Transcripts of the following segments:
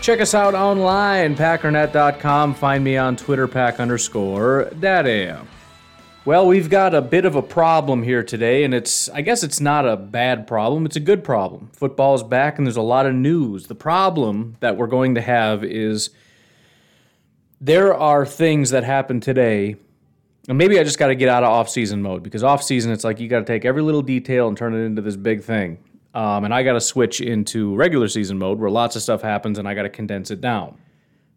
Check us out online, packernet.com. Find me on Twitter, pack underscore daddy. Well, we've got a bit of a problem here today, and it's, I guess it's not a bad problem, it's a good problem. Football's back, and there's a lot of news. The problem that we're going to have is there are things that happen today and maybe I just got to get out of off-season mode because off-season it's like you got to take every little detail and turn it into this big thing. Um, and I got to switch into regular season mode where lots of stuff happens and I got to condense it down.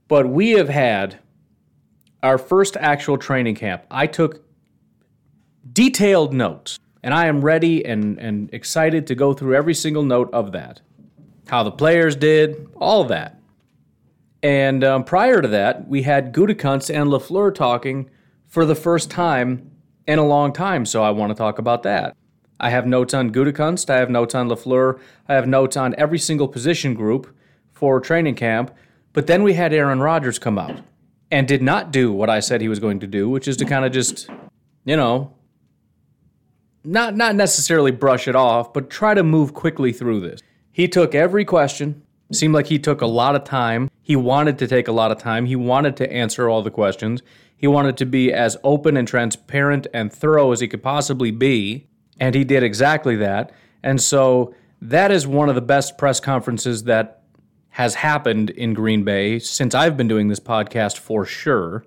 But we have had our first actual training camp. I took detailed notes and I am ready and, and excited to go through every single note of that. How the players did, all of that. And um, prior to that, we had Gutekunst and LaFleur talking – for the first time in a long time, so I want to talk about that. I have notes on Gutekunst, I have notes on LaFleur, I have notes on every single position group for training camp, but then we had Aaron Rodgers come out and did not do what I said he was going to do, which is to kind of just, you know, not not necessarily brush it off, but try to move quickly through this. He took every question. Seemed like he took a lot of time. He wanted to take a lot of time. He wanted to answer all the questions. He wanted to be as open and transparent and thorough as he could possibly be, and he did exactly that. And so that is one of the best press conferences that has happened in Green Bay since I've been doing this podcast for sure.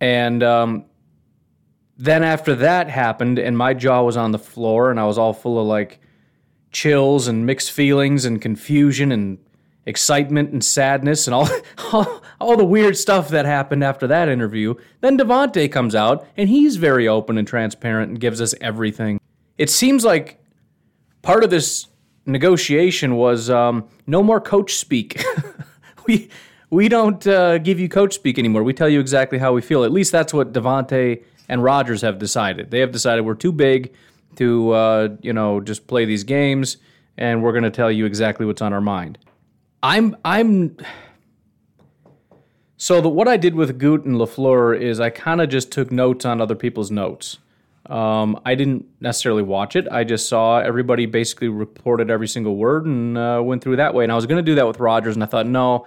And um, then after that happened, and my jaw was on the floor, and I was all full of like chills and mixed feelings and confusion and excitement and sadness and all, all, the weird stuff that happened after that interview. Then Davante comes out and he's very open and transparent and gives us everything. It seems like part of this negotiation was um, no more coach speak. we we don't uh, give you coach speak anymore. We tell you exactly how we feel. At least that's what Davante and Rodgers have decided. They have decided we're too big to uh, you know just play these games, and we're going to tell you exactly what's on our mind. I'm I'm so the, what I did with Goot and LaFleur is I kind of just took notes on other people's notes. Um, I didn't necessarily watch it. I just saw everybody basically reported every single word and uh, went through that way. And I was going to do that with Rodgers, and I thought, no,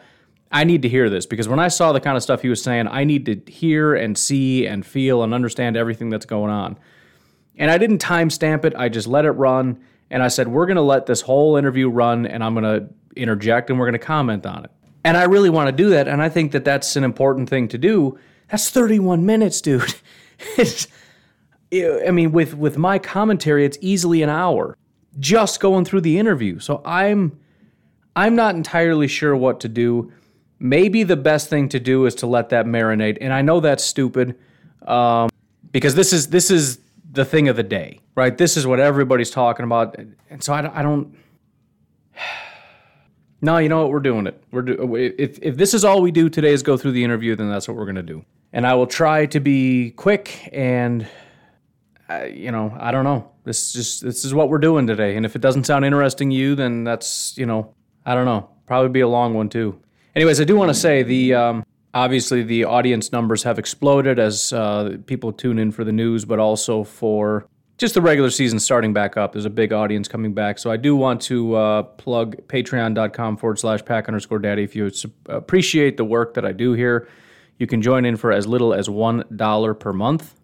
I need to hear this because when I saw the kind of stuff he was saying, I need to hear and see and feel and understand everything that's going on. And I didn't timestamp it. I just let it run. And I said, we're going to let this whole interview run, and I'm going to interject and we're going to comment on it. And I really want to do that. And I think that that's an important thing to do. That's 31 minutes, dude. it's, I mean, with, with my commentary, it's easily an hour just going through the interview. So I'm, I'm not entirely sure what to do. Maybe the best thing to do is to let that marinate. And I know that's stupid um, because this is, this is the thing of the day, right? This is what everybody's talking about. And so I, I don't, no, you know what? We're doing it. We're do- if if this is all we do today is go through the interview, then that's what we're gonna do. And I will try to be quick and, you know, I don't know. This is just this is what we're doing today. And if it doesn't sound interesting to you, then that's you know, I don't know. Probably be a long one too. Anyways, I do want to say the um, obviously the audience numbers have exploded as uh, people tune in for the news, but also for just the regular season starting back up. There's a big audience coming back. So I do want to uh, plug patreon.com forward slash pack underscore daddy. If you appreciate the work that I do here, you can join in for as little as $1 per month.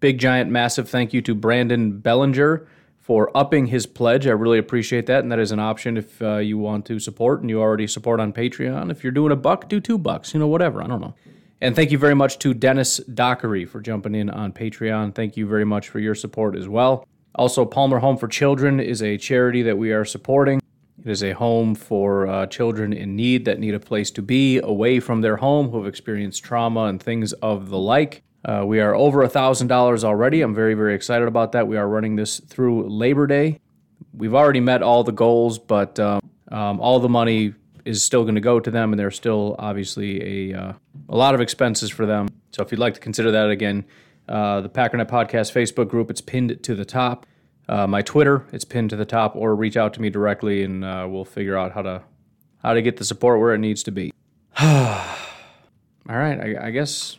Big, giant, massive thank you to Brandon Bellinger for upping his pledge. I really appreciate that. And that is an option if uh, you want to support and you already support on Patreon. If you're doing a buck, do two bucks, you know, whatever. I don't know. And thank you very much to Dennis Dockery for jumping in on Patreon. Thank you very much for your support as well. Also, Palmer Home for Children is a charity that we are supporting. It is a home for uh, children in need that need a place to be away from their home who have experienced trauma and things of the like. Uh, we are over $1,000 already. I'm very, very excited about that. We are running this through Labor Day. We've already met all the goals, but um, um, all the money is still going to go to them, and there's still obviously a, uh, a lot of expenses for them. So if you'd like to consider that again, uh, the Packernet Podcast Facebook group, it's pinned to the top. Uh, my Twitter, it's pinned to the top, or reach out to me directly, and uh, we'll figure out how to how to get the support where it needs to be. all right, I, I guess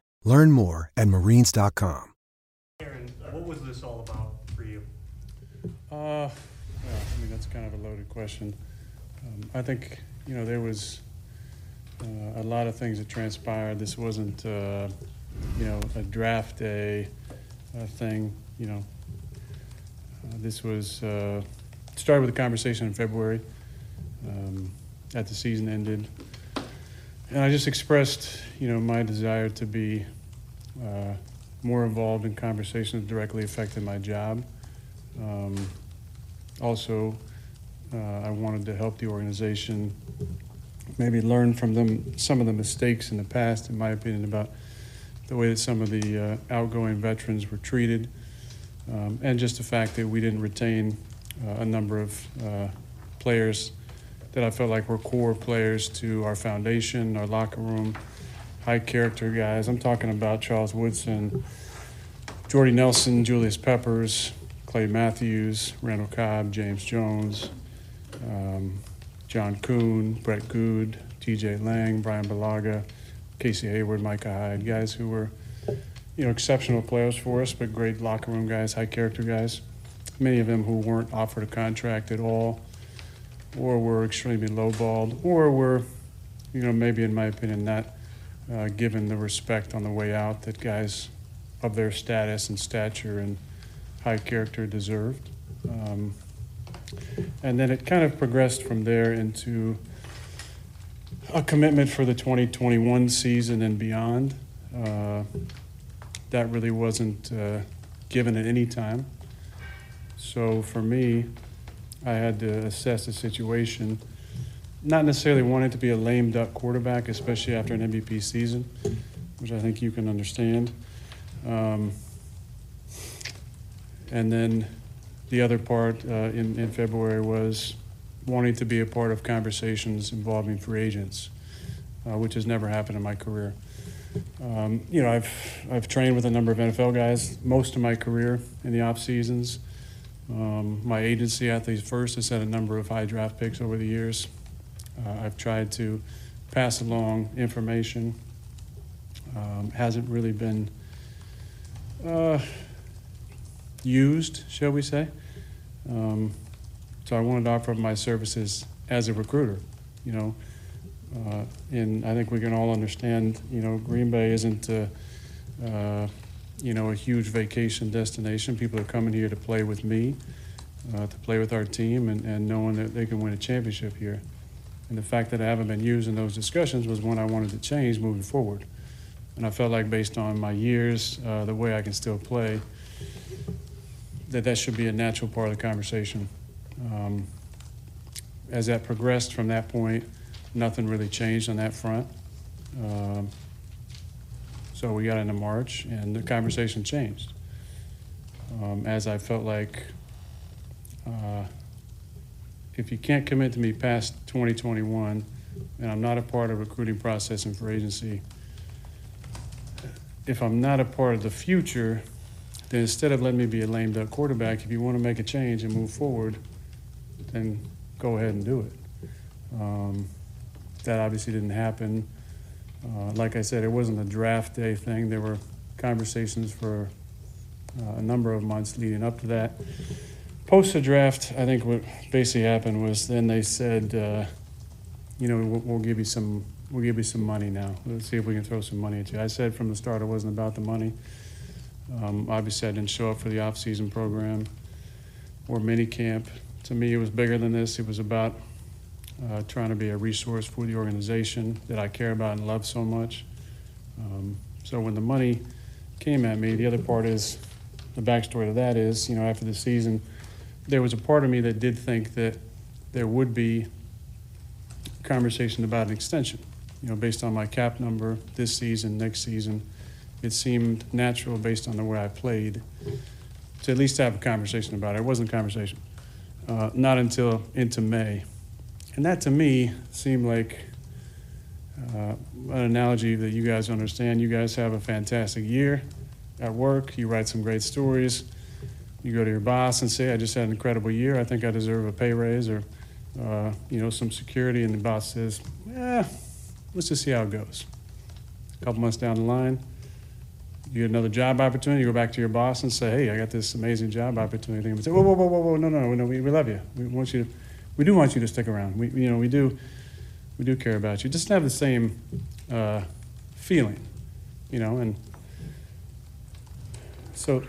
Learn more at marines.com. Aaron, what was this all about for you? Uh, yeah, I mean, that's kind of a loaded question. Um, I think, you know, there was uh, a lot of things that transpired. This wasn't, uh, you know, a draft day uh, thing, you know. Uh, this was, uh, started with a conversation in February um, at the season ended. And I just expressed, you know, my desire to be uh, more involved in conversations directly affected my job. Um, also, uh, I wanted to help the organization maybe learn from them some of the mistakes in the past, in my opinion, about the way that some of the uh, outgoing veterans were treated, um, and just the fact that we didn't retain uh, a number of uh, players that I felt like were core players to our foundation, our locker room, high character guys. I'm talking about Charles Woodson, Jordy Nelson, Julius Peppers, Clay Matthews, Randall Cobb, James Jones, um, John Kuhn, Brett Goode, TJ Lang, Brian Bulaga, Casey Hayward, Micah Hyde, guys who were, you know, exceptional players for us, but great locker room guys, high character guys. Many of them who weren't offered a contract at all or were extremely lowballed, or were, you know, maybe in my opinion, not uh, given the respect on the way out that guys of their status and stature and high character deserved. Um, and then it kind of progressed from there into a commitment for the 2021 season and beyond. Uh, that really wasn't uh, given at any time. So for me, I had to assess the situation, not necessarily wanting to be a lame duck quarterback, especially after an MVP season, which I think you can understand. Um, and then the other part uh, in, in February was wanting to be a part of conversations involving free agents, uh, which has never happened in my career. Um, you know, I've I've trained with a number of NFL guys most of my career in the off seasons. Um, my agency, at Athletes First, has had a number of high draft picks over the years. Uh, I've tried to pass along information. Um, hasn't really been uh, used, shall we say? Um, so I wanted to offer my services as a recruiter. You know, uh, and I think we can all understand, you know, Green Bay isn't, uh, uh, you know, a huge vacation destination. People are coming here to play with me, uh, to play with our team, and, and knowing that they can win a championship here. And the fact that I haven't been used in those discussions was one I wanted to change moving forward. And I felt like, based on my years, uh, the way I can still play, that that should be a natural part of the conversation. Um, as that progressed from that point, nothing really changed on that front. Um, so we got into March, and the conversation changed. Um, as I felt like uh, if you can't commit to me past 2021, and I'm not a part of recruiting process and free agency, if I'm not a part of the future, then instead of letting me be a lame duck quarterback, if you want to make a change and move forward, then go ahead and do it. Um, that obviously didn't happen. Uh, like I said, it wasn't a draft day thing. There were conversations for uh, a number of months leading up to that. Post the draft, I think what basically happened was then they said, uh, you know, we'll, we'll, give you some, we'll give you some money now. Let's see if we can throw some money at you. I said from the start it wasn't about the money. Um, obviously, I didn't show up for the off-season program or mini camp. To me, it was bigger than this. It was about uh, trying to be a resource for the organization that I care about and love so much. Um, so when the money came at me, the other part is the backstory to that is, you know, after the season, there was a part of me that did think that there would be conversation about an extension. You know, based on my cap number this season, next season, it seemed natural based on the way I played to at least have a conversation about it. It wasn't a conversation. Uh, not until into May. And that to me seemed like uh, an analogy that you guys understand. You guys have a fantastic year at work, you write some great stories. You go to your boss and say, I just had an incredible year. I think I deserve a pay raise or, uh, you know, some security. And the boss says, eh, let's just see how it goes. A couple months down the line, you get another job opportunity, you go back to your boss and say, hey, I got this amazing job opportunity. And say, whoa, whoa, whoa, whoa, whoa, no, no, no, we, we love you. We want you to we do want you to stick around. We, you know, we do, we do care about you. Just have the same uh, feeling, you know. And so,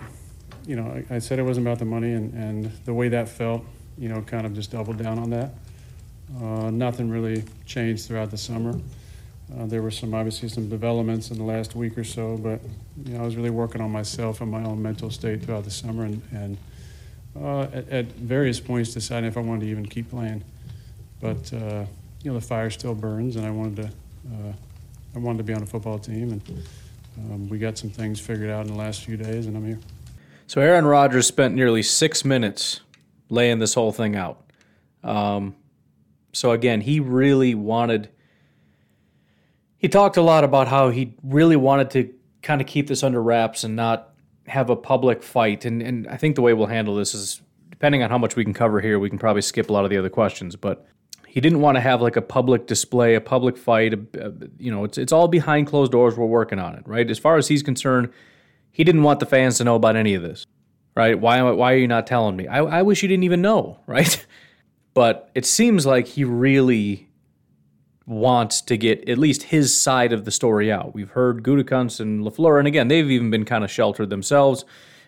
you know, I, I, said it wasn't about the money, and, and the way that felt, you know, kind of just doubled down on that. Uh, nothing really changed throughout the summer. Uh, there were some obviously some developments in the last week or so, but you know, I was really working on myself and my own mental state throughout the summer, and, and uh, at, at, various points deciding if I wanted to even keep playing. But uh, you know, the fire still burns, and I wanted to uh, I wanted to be on a football team, and um, we got some things figured out in the last few days, and I'm here. So Aaron Rodgers spent nearly six minutes laying this whole thing out. Um, so again, he really wanted. He talked a lot about how he really wanted to kind of keep this under wraps and not have a public fight, and, and I think the way we'll handle this is depending on how much we can cover here, we can probably skip a lot of the other questions. But he didn't want to have like a public display, a public fight. A, a, you know, it's it's all behind closed doors. We're working on it, right? As far as he's concerned, he didn't want the fans to know about any of this, right? Why why are you not telling me? I, I wish you didn't even know, right? But it seems like he really wants to get at least his side of the story out. We've heard Gutekunst and LaFleur, and again, they've even been kind of sheltered themselves.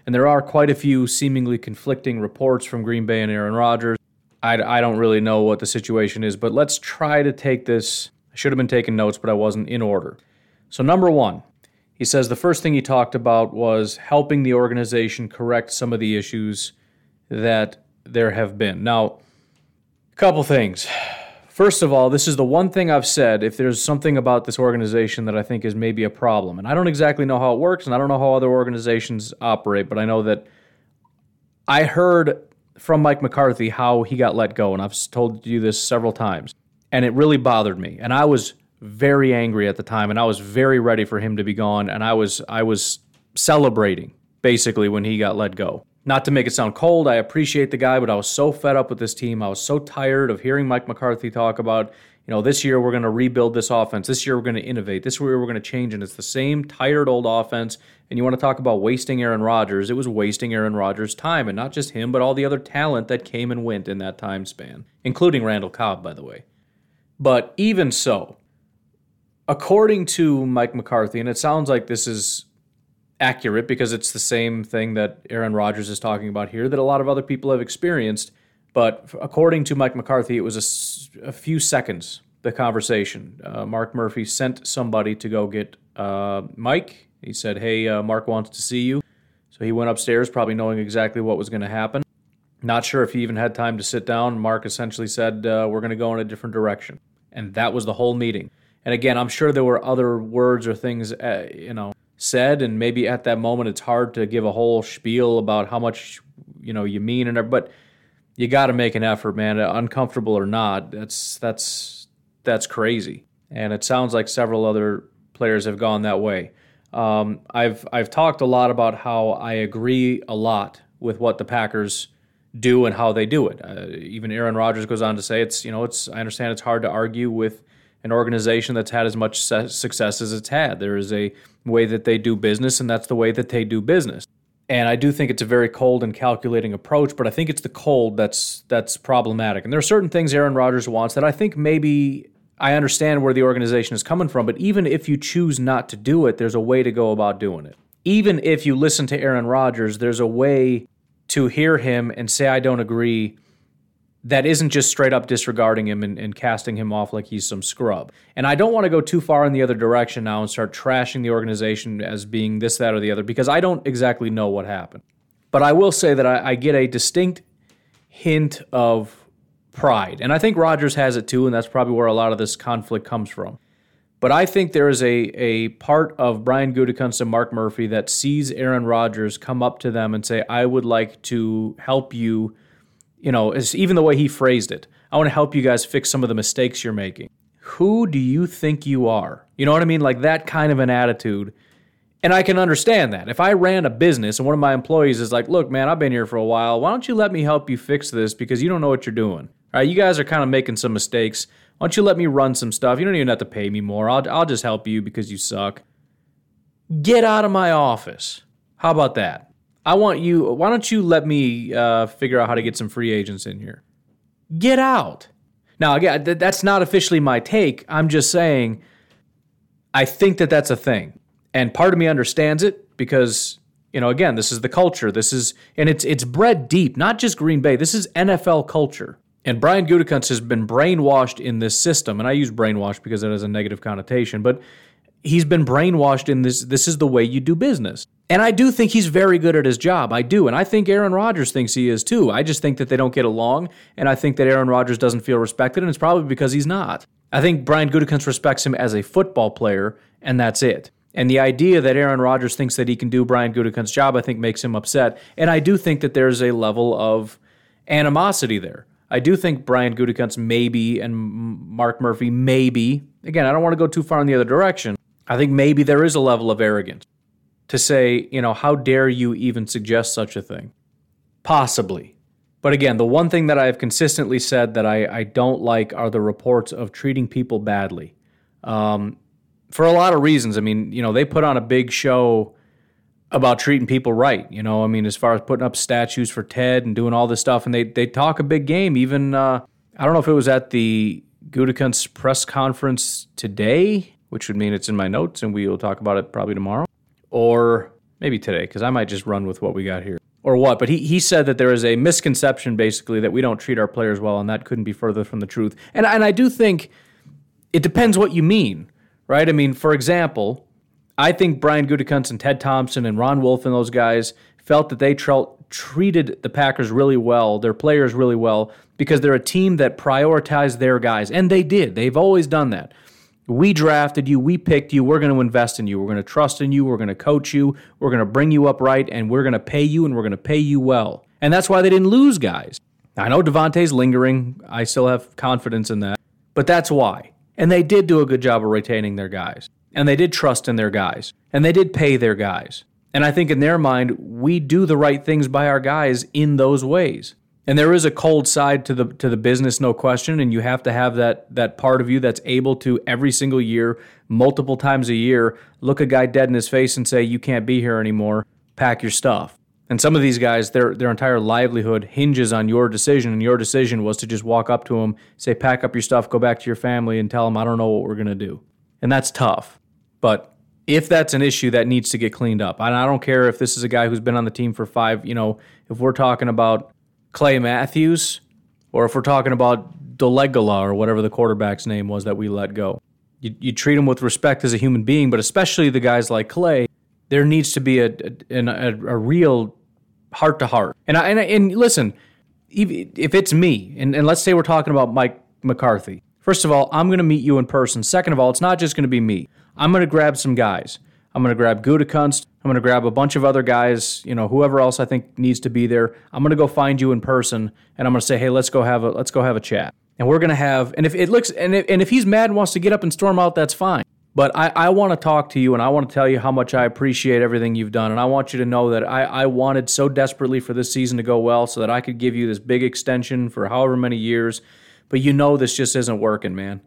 And there are quite a few seemingly conflicting reports from Green Bay and Aaron Rodgers. I, I don't really know what the situation is, but let's try to take this. I should have been taking notes, but I wasn't in order. So, number one, He says the first thing he talked about was helping the organization correct some of the issues that there have been. Now, a couple things. First of all, this is the one thing I've said. If there's something about this organization that I think is maybe a problem, and I don't exactly know how it works, and I don't know how other organizations operate, but I know that I heard from Mike McCarthy how he got let go, and I've told you this several times, and it really bothered me. And I was very angry at the time, and I was very ready for him to be gone, and I was I was celebrating basically when he got let go. Not to make it sound cold, I appreciate the guy, but I was so fed up with this team. I was so tired of hearing Mike McCarthy talk about, you know, this year we're going to rebuild this offense. This year we're going to innovate. This year we're going to change. And it's the same tired old offense. And you want to talk about wasting Aaron Rodgers. It was wasting Aaron Rodgers' time. And not just him, but all the other talent that came and went in that time span, including Randall Cobb, by the way. But even so, according to Mike McCarthy, and it sounds like this is accurate because it's the same thing that Aaron Rodgers is talking about here that a lot of other people have experienced. But according to Mike McCarthy, it was a, a few seconds, the conversation. Uh, Mark Murphy sent somebody to go get uh, Mike. He said, Hey, uh, Mark wants to see you. So he went upstairs, probably knowing exactly what was going to happen. Not sure if he even had time to sit down. Mark essentially said, uh, We're going to go in a different direction. And that was the whole meeting. And again, I'm sure there were other words or things, uh, you know, said, and maybe at that moment it's hard to give a whole spiel about how much you know you mean and but you got to make an effort, man, uncomfortable or not. That's that's that's crazy, and it sounds like several other players have gone that way. Um, I've I've talked a lot about how I agree a lot with what the Packers do and how they do it. Uh, even Aaron Rodgers goes on to say it's you know it's I understand it's hard to argue with an organization that's had as much success as it's had. There is a way that they do business, and that's the way that they do business. And I do think it's a very cold and calculating approach, but I think it's the cold that's that's problematic. And there are certain things Aaron Rodgers wants that I think maybe I understand where the organization is coming from, but even if you choose not to do it, there's a way to go about doing it. Even if you listen to Aaron Rodgers, there's a way to hear him and say I don't agree that isn't just straight up disregarding him and, and, casting him off like he's some scrub. And I don't want to go too far in the other direction now and start trashing the organization as being this, that, or the other, because I don't exactly know what happened. But I will say that I, I get a distinct hint of pride. And I think Rodgers has it too, and that's probably where a lot of this conflict comes from. But I think there is a, a part of Brian Gutekunst and Mark Murphy that sees Aaron Rodgers come up to them and say, I would like to help you you know, is even the way he phrased it. I want to help you guys fix some of the mistakes you're making. Who do you think you are? You know what I mean? Like that kind of an attitude. And I can understand that. If I ran a business and one of my employees is like, look, man, I've been here for a while. Why don't you let me help you fix this because you don't know what you're doing? All right, you guys are kind of making some mistakes. Why don't you let me run some stuff? You don't even have to pay me more. I'll, I'll just help you because you suck. Get out of my office. How about that? I want you, why don't you let me uh, figure out how to get some free agents in here? Get out. Now, again, th- that's not officially my take. I'm just saying, I think that that's a thing. And part of me understands it because, you know, again, this is the culture. This is, and it's, it's bred deep, not just Green Bay. This is NFL culture. And Brian Gutekunst has been brainwashed in this system. And I use brainwashed because it has a negative connotation, but he's been brainwashed in this. This is the way you do business. And I do think he's very good at his job. I do. And I think Aaron Rodgers thinks he is too. I just think that they don't get along. And I think that Aaron Rodgers doesn't feel respected. And it's probably because he's not. I think Brian Gutekunst respects him as a football player, and that's it. And the idea that Aaron Rodgers thinks that he can do Brian Gutekunst's job, I think, makes him upset. And I do think that there's a level of animosity there. I do think Brian Gutekunst maybe and Mark Murphy maybe. Again, I don't want to go too far in the other direction. I think maybe there is a level of arrogance to say, you know, how dare you even suggest such a thing? Possibly. But again, the one thing that I've consistently said that I, I don't like are the reports of treating people badly. Um, for a lot of reasons. I mean, you know, they put on a big show about treating people right. You know, I mean, as far as putting up statues for Ted and doing all this stuff, and they they talk a big game. Even uh, I don't know if it was at the Gutekunst press conference today, which would mean it's in my notes, and we will talk about it probably tomorrow or maybe today, because I might just run with what we got here. Or what? But he, he said that there is a misconception, basically, that we don't treat our players well, and that couldn't be further from the truth. And, and I do think it depends what you mean, right? I mean, for example, I think Brian Gutekunst and Ted Thompson and Ron Wolf and those guys felt that they tra- treated the Packers really well, their players really well, because they're a team that prioritized their guys. And they did. They've always done that. We drafted you, we picked you, we're going to invest in you, we're going to trust in you, we're going to coach you, we're going to bring you up right, and we're going to pay you, and we're going to pay you well. And that's why they didn't lose guys. I know Davante's lingering. I still have confidence in that. But that's why. And they did do a good job of retaining their guys. And they did trust in their guys. And they did pay their guys. And I think in their mind, we do the right things by our guys in those ways. And there is a cold side to the to the business, no question. And you have to have that that part of you that's able to every single year, multiple times a year, look a guy dead in his face and say, "You can't be here anymore. Pack your stuff." And some of these guys, their their entire livelihood hinges on your decision, and your decision was to just walk up to them, say, "Pack up your stuff, go back to your family, and tell them I don't know what we're gonna do." And that's tough, but if that's an issue that needs to get cleaned up, and I don't care if this is a guy who's been on the team for five, you know, if we're talking about Clay Matthews, or if we're talking about Dolegala or whatever the quarterback's name was that we let go, you, you treat him with respect as a human being, but especially the guys like Clay there needs to be a a, a, a real heart to heart. And I, and, and listen, if it's me, and, and let's say we're talking about Mike McCarthy. First of all, I'm going to meet you in person. Second of all, it's not just going to be me. I'm going to grab some guys. I'm going to grab Gutekunst. I'm going to grab a bunch of other guys, you know, whoever else I think needs to be there. I'm going to go find you in person, and I'm going to say, hey, let's go have a let's go have a chat. And we're going to have, and if it looks, and if, and if he's mad and wants to get up and storm out, that's fine. But I, I want to talk to you and I want to tell you how much I appreciate everything you've done. And I want you to know that I, I wanted so desperately for this season to go well so that I could give you this big extension for however many years. But you know this just isn't working, man.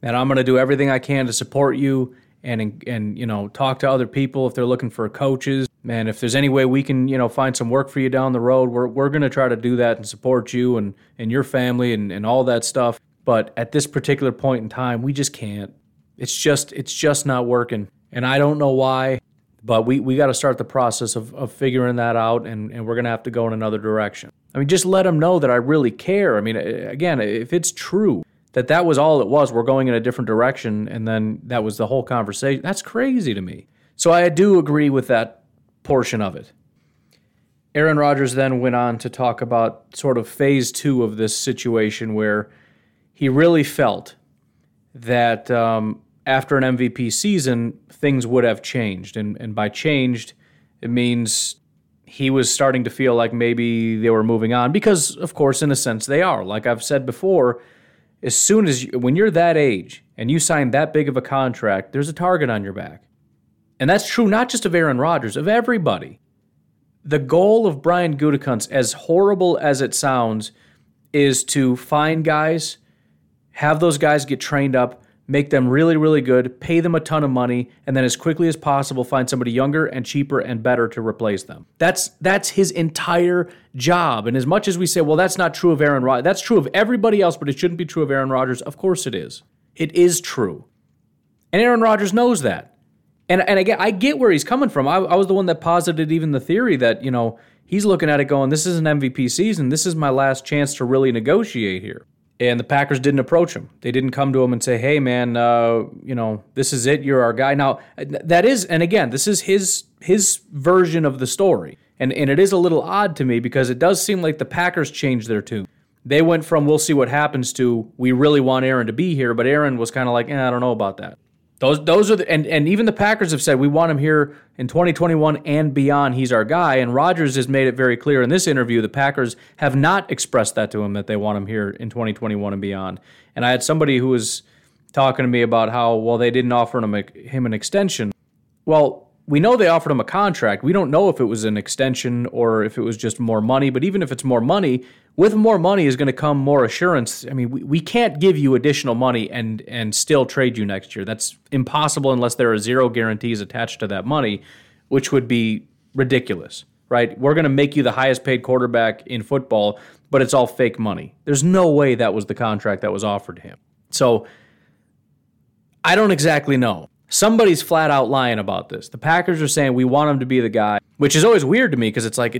And I'm going to do everything I can to support you and and you know talk to other people if they're looking for coaches. Man, if there's any way we can you know find some work for you down the road, we're we're going to try to do that and support you and and your family and and all that stuff. But at this particular point in time, we just can't. It's just it's just not working. And I don't know why, but we, we got to start the process of, of figuring that out and, and we're going to have to go in another direction. I mean, just let them know that I really care. I mean, again, if it's true that that was all it was, we're going in a different direction and then that was the whole conversation, that's crazy to me. So I do agree with that portion of it. Aaron Rodgers then went on to talk about sort of phase two of this situation where he really felt that um, after an MVP season, things would have changed. And, and by changed, it means he was starting to feel like maybe they were moving on because, of course, in a sense, they are. Like I've said before, as soon as you, when you're that age and you sign that big of a contract, there's a target on your back. And that's true not just of Aaron Rodgers, of everybody. The goal of Brian Gutekunst, as horrible as it sounds, is to find guys, have those guys get trained up, make them really, really good, pay them a ton of money, and then as quickly as possible find somebody younger and cheaper and better to replace them. That's that's his entire job. And as much as we say, well, that's not true of Aaron Rodgers, that's true of everybody else, but it shouldn't be true of Aaron Rodgers. Of course it is. It is true. And Aaron Rodgers knows that. And and again, I get where he's coming from. I, I was the one that posited even the theory that, you know, he's looking at it going, this is an MVP season. This is my last chance to really negotiate here and the Packers didn't approach him. They didn't come to him and say, "Hey, man, uh, you know, this is it. You're our guy." Now, that is, and again, this is his his version of the story, and and it is a little odd to me because it does seem like the Packers changed their tune. They went from "We'll see what happens" to "We really want Aaron to be here," but Aaron was kind of like, eh, "I don't know about that." Those those are the, and and even the Packers have said we want him here in 2021 and beyond. He's our guy. And Rodgers has made it very clear in this interview the Packers have not expressed that to him that they want him here in 2021 and beyond. And I had somebody who was talking to me about how well they didn't offer him a, him an extension. Well, we know they offered him a contract. We don't know if it was an extension or if it was just more money. But even if it's more money, with more money is going to come more assurance. I mean, we, we can't give you additional money and and still trade you next year. That's impossible unless there are zero guarantees attached to that money, which would be ridiculous, right? We're going to make you the highest paid quarterback in football, but it's all fake money. There's no way that was the contract that was offered to him. So I don't exactly know. Somebody's flat out lying about this. The Packers are saying we want him to be the guy, which is always weird to me because it's like,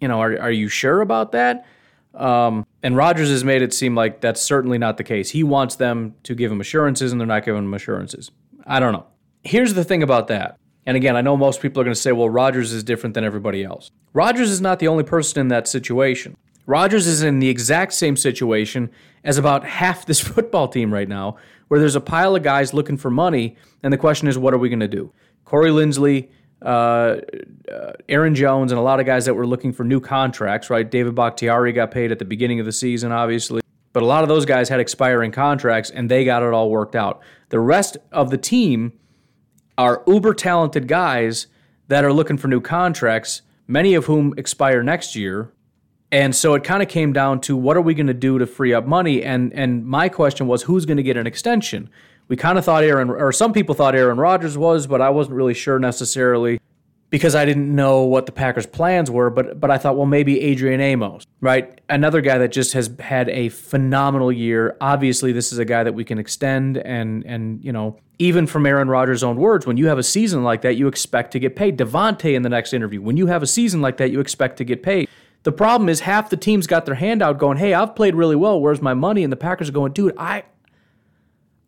you know, are, are you sure about that? Um, and Rodgers has made it seem like that's certainly not the case. He wants them to give him assurances, and they're not giving him assurances. I don't know. here's the thing about that. And again, I know most people are going to say, well, Rodgers is different than everybody else. Rodgers is not the only person in that situation. Rodgers is in the exact same situation as about half this football team right now, where there's a pile of guys looking for money, and the question is, what are we going to do? Corey Linsley, uh, uh, Aaron Jones, and a lot of guys that were looking for new contracts, right? David Bakhtiari got paid at the beginning of the season, obviously. But a lot of those guys had expiring contracts, and they got it all worked out. The rest of the team are uber talented guys that are looking for new contracts, many of whom expire next year. And so it kind of came down to what are we going to do to free up money? And and my question was who's going to get an extension? We kind of thought Aaron, or some people thought Aaron Rodgers was, but I wasn't really sure necessarily because I didn't know what the Packers' plans were. But but I thought, well, maybe Adrian Amos, right? Another guy that just has had a phenomenal year. Obviously, this is a guy that we can extend, and and you know, even from Aaron Rodgers' own words, when you have a season like that, you expect to get paid. Davante in the next interview, when you have a season like that, you expect to get paid. The problem is half the teams got their hand out going, "Hey, I've played really well. Where's my money?" And the Packers are going, "Dude, I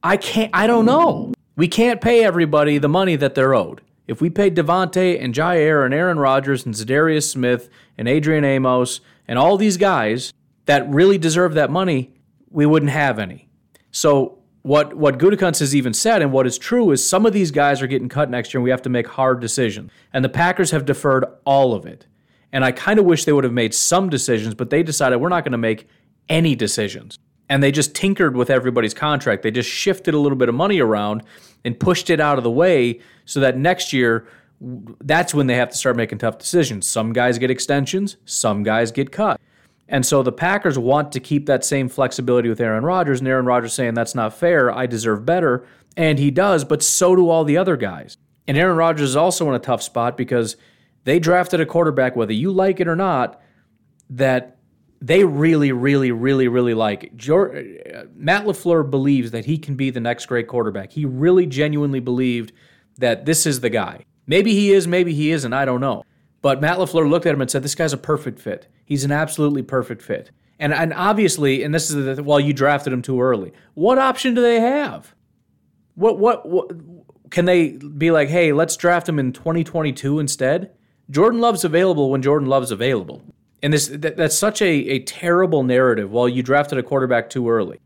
I can't, I don't know. We can't pay everybody the money that they're owed. If we paid Davante and Jaire and Aaron Rodgers and Za'Darius Smith and Adrian Amos and all these guys that really deserve that money, we wouldn't have any. So what what Gutekunst has even said and what is true is some of these guys are getting cut next year and we have to make hard decisions. And the Packers have deferred all of it. And I kind of wish they would have made some decisions, but they decided we're not going to make any decisions and they just tinkered with everybody's contract. They just shifted a little bit of money around and pushed it out of the way so that next year that's when they have to start making tough decisions. Some guys get extensions, some guys get cut. And so the Packers want to keep that same flexibility with Aaron Rodgers, and Aaron Rodgers saying that's not fair, I deserve better, and he does, but so do all the other guys. And Aaron Rodgers is also in a tough spot because they drafted a quarterback, whether you like it or not, that they really, really, really, really like. Matt LaFleur believes that he can be the next great quarterback. He really genuinely believed that this is the guy. Maybe he is, maybe he isn't, I don't know. But Matt LaFleur looked at him and said, This guy's a perfect fit. He's an absolutely perfect fit. And, and obviously, and this is the, well, you drafted him too early. What option do they have? What, what, what can they be like, hey, let's draft him in 2022 instead? Jordan Love's available when Jordan Love's available. And this that, that's such a, a terrible narrative. Well, you drafted a quarterback too early.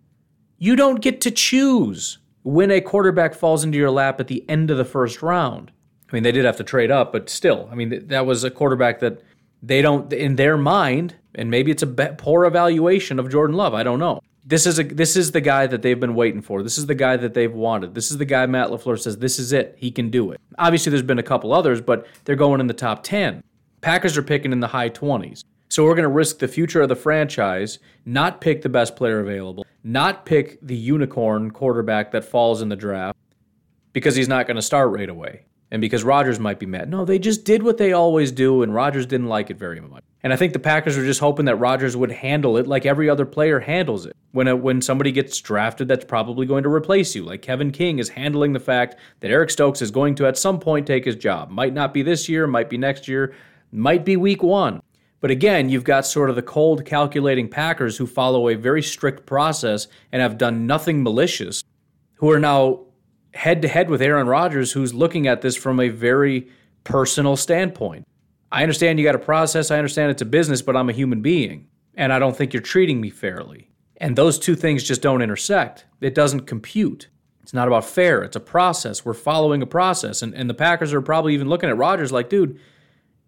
You don't get to choose when a quarterback falls into your lap at the end of the first round. I mean, they did have to trade up, but still, I mean, that was a quarterback that they don't, in their mind, and maybe it's a poor evaluation of Jordan Love. I don't know. This is a this is the guy that they've been waiting for. This is the guy that they've wanted. This is the guy Matt LaFleur says this is it. He can do it. Obviously, there's been a couple others, but they're going in the top ten. Packers are picking in the high twenties. So we're going to risk the future of the franchise, not pick the best player available, not pick the unicorn quarterback that falls in the draft because he's not going to start right away. And because Rodgers might be mad. No, they just did what they always do, and Rodgers didn't like it very much. And I think the Packers were just hoping that Rodgers would handle it like every other player handles it. When a, when somebody gets drafted that's probably going to replace you, like Kevin King is handling the fact that Eric Stokes is going to at some point take his job. Might not be this year, might be next year, might be week one. But again, you've got sort of the cold, calculating Packers who follow a very strict process and have done nothing malicious, who are now head to head with Aaron Rodgers, who's looking at this from a very personal standpoint. I understand you got a process, I understand it's a business, but I'm a human being, and I don't think you're treating me fairly. And those two things just don't intersect. It doesn't compute. It's not about fair, it's a process. We're following a process. And, and the Packers are probably even looking at Rodgers like, dude,